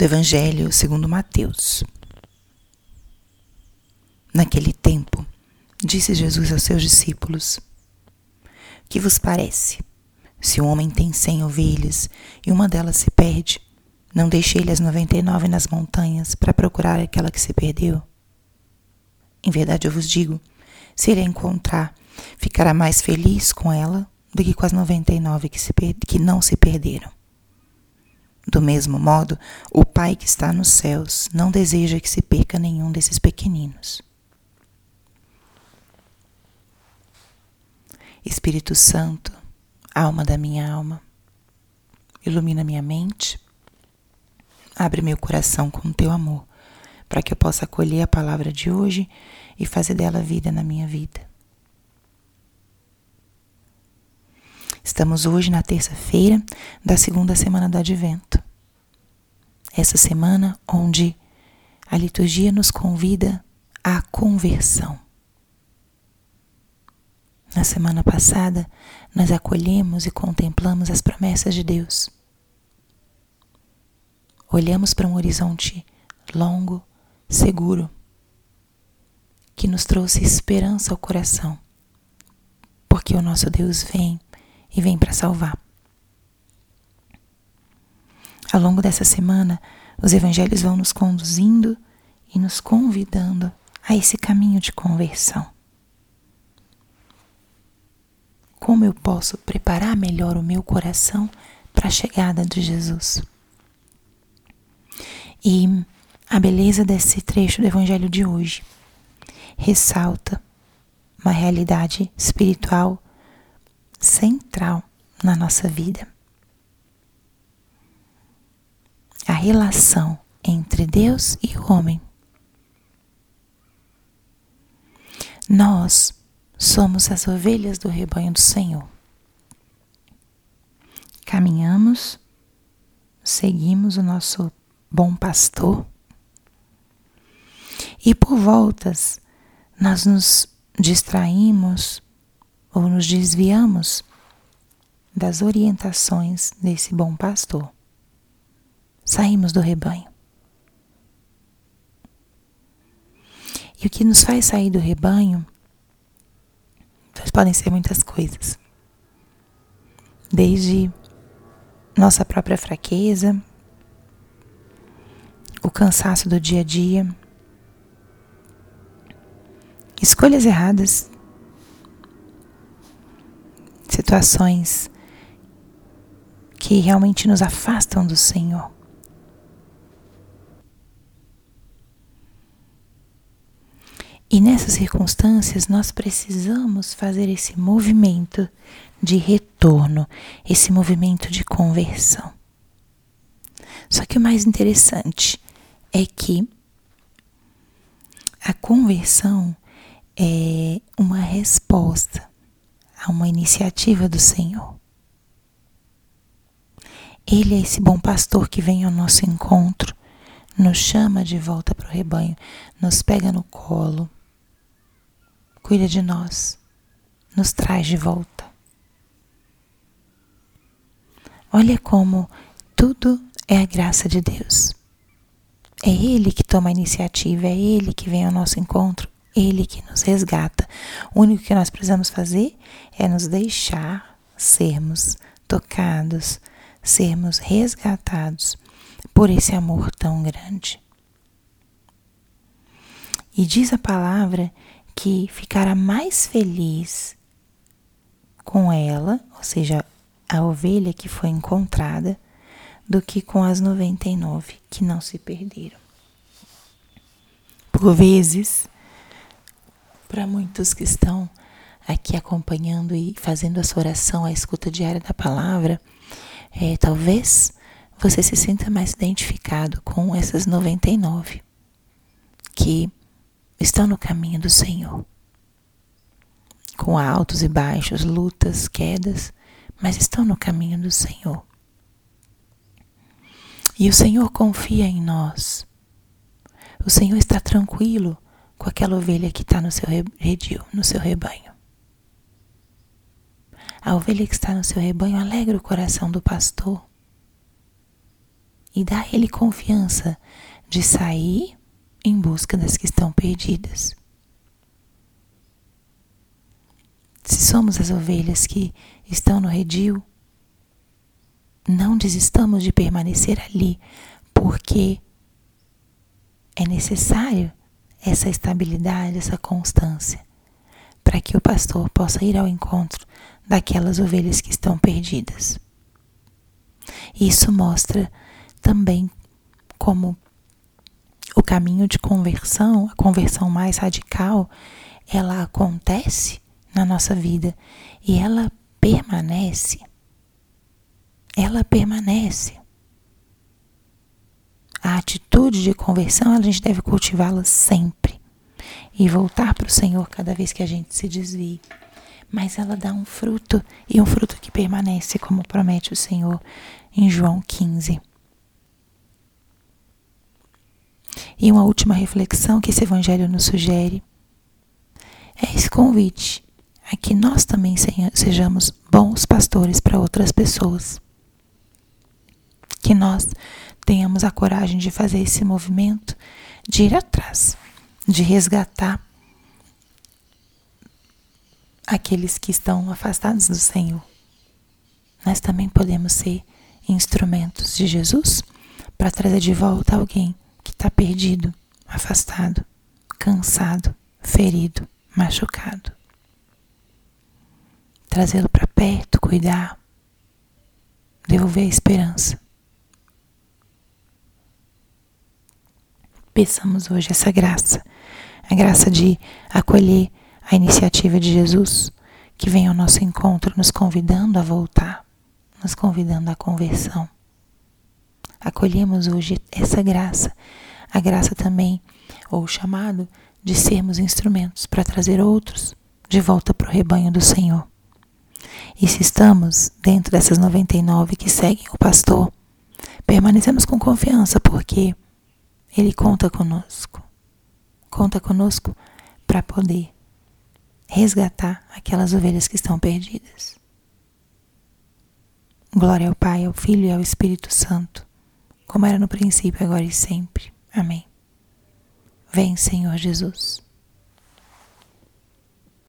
do Evangelho segundo Mateus. Naquele tempo, disse Jesus aos seus discípulos: Que vos parece? Se um homem tem cem ovelhas e uma delas se perde, não deixe ele as noventa e nove nas montanhas para procurar aquela que se perdeu? Em verdade eu vos digo, se ele a encontrar, ficará mais feliz com ela do que com as noventa e nove que não se perderam. Do mesmo modo, o Pai que está nos céus não deseja que se perca nenhum desses pequeninos. Espírito Santo, alma da minha alma, ilumina minha mente, abre meu coração com o teu amor, para que eu possa acolher a palavra de hoje e fazer dela vida na minha vida. Estamos hoje na terça-feira da segunda semana do Advento. Essa semana onde a liturgia nos convida à conversão. Na semana passada, nós acolhemos e contemplamos as promessas de Deus. Olhamos para um horizonte longo, seguro, que nos trouxe esperança ao coração, porque o nosso Deus vem e vem para salvar. Ao longo dessa semana, os evangelhos vão nos conduzindo e nos convidando a esse caminho de conversão. Como eu posso preparar melhor o meu coração para a chegada de Jesus? E a beleza desse trecho do evangelho de hoje ressalta uma realidade espiritual central na nossa vida. A relação entre Deus e o homem. Nós somos as ovelhas do rebanho do Senhor. Caminhamos, seguimos o nosso bom pastor e por voltas nós nos distraímos ou nos desviamos das orientações desse bom pastor. Saímos do rebanho. E o que nos faz sair do rebanho podem ser muitas coisas. Desde nossa própria fraqueza, o cansaço do dia a dia, escolhas erradas situações que realmente nos afastam do Senhor. E nessas circunstâncias nós precisamos fazer esse movimento de retorno, esse movimento de conversão. Só que o mais interessante é que a conversão é uma resposta a uma iniciativa do Senhor. Ele é esse bom pastor que vem ao nosso encontro, nos chama de volta para o rebanho, nos pega no colo, cuida de nós, nos traz de volta. Olha como tudo é a graça de Deus. É Ele que toma a iniciativa, é Ele que vem ao nosso encontro, ele que nos resgata. O único que nós precisamos fazer é nos deixar sermos tocados, sermos resgatados por esse amor tão grande. E diz a palavra que ficará mais feliz com ela, ou seja, a ovelha que foi encontrada, do que com as 99 que não se perderam. Por vezes, para muitos que estão aqui acompanhando e fazendo a sua oração, a escuta diária da palavra, é, talvez você se sinta mais identificado com essas 99 que estão no caminho do Senhor, com altos e baixos, lutas, quedas, mas estão no caminho do Senhor. E o Senhor confia em nós. O Senhor está tranquilo com aquela ovelha que está no seu redil, no seu rebanho. A ovelha que está no seu rebanho alegra o coração do pastor. e dá a Ele confiança de sair em busca das que estão perdidas. Se somos as ovelhas que estão no redil, não desistamos de permanecer ali, porque é necessário essa estabilidade, essa constância, para que o pastor possa ir ao encontro daquelas ovelhas que estão perdidas. Isso mostra também como o caminho de conversão, a conversão mais radical, ela acontece na nossa vida e ela permanece. Ela permanece. Atitude de conversão, a gente deve cultivá-la sempre e voltar para o Senhor cada vez que a gente se desvie. Mas ela dá um fruto e um fruto que permanece, como promete o Senhor em João 15. E uma última reflexão que esse evangelho nos sugere é esse convite a que nós também sejamos bons pastores para outras pessoas. Que nós tenhamos a coragem de fazer esse movimento, de ir atrás, de resgatar aqueles que estão afastados do Senhor. Nós também podemos ser instrumentos de Jesus para trazer de volta alguém que está perdido, afastado, cansado, ferido, machucado. Trazê-lo para perto, cuidar, devolver a esperança. Peçamos hoje essa graça, a graça de acolher a iniciativa de Jesus, que vem ao nosso encontro nos convidando a voltar, nos convidando à conversão. Acolhemos hoje essa graça, a graça também, ou o chamado de sermos instrumentos para trazer outros de volta para o rebanho do Senhor. E se estamos dentro dessas 99 que seguem o pastor, permanecemos com confiança, porque ele conta conosco. Conta conosco para poder resgatar aquelas ovelhas que estão perdidas. Glória ao Pai, ao Filho e ao Espírito Santo, como era no princípio, agora e sempre. Amém. Vem, Senhor Jesus.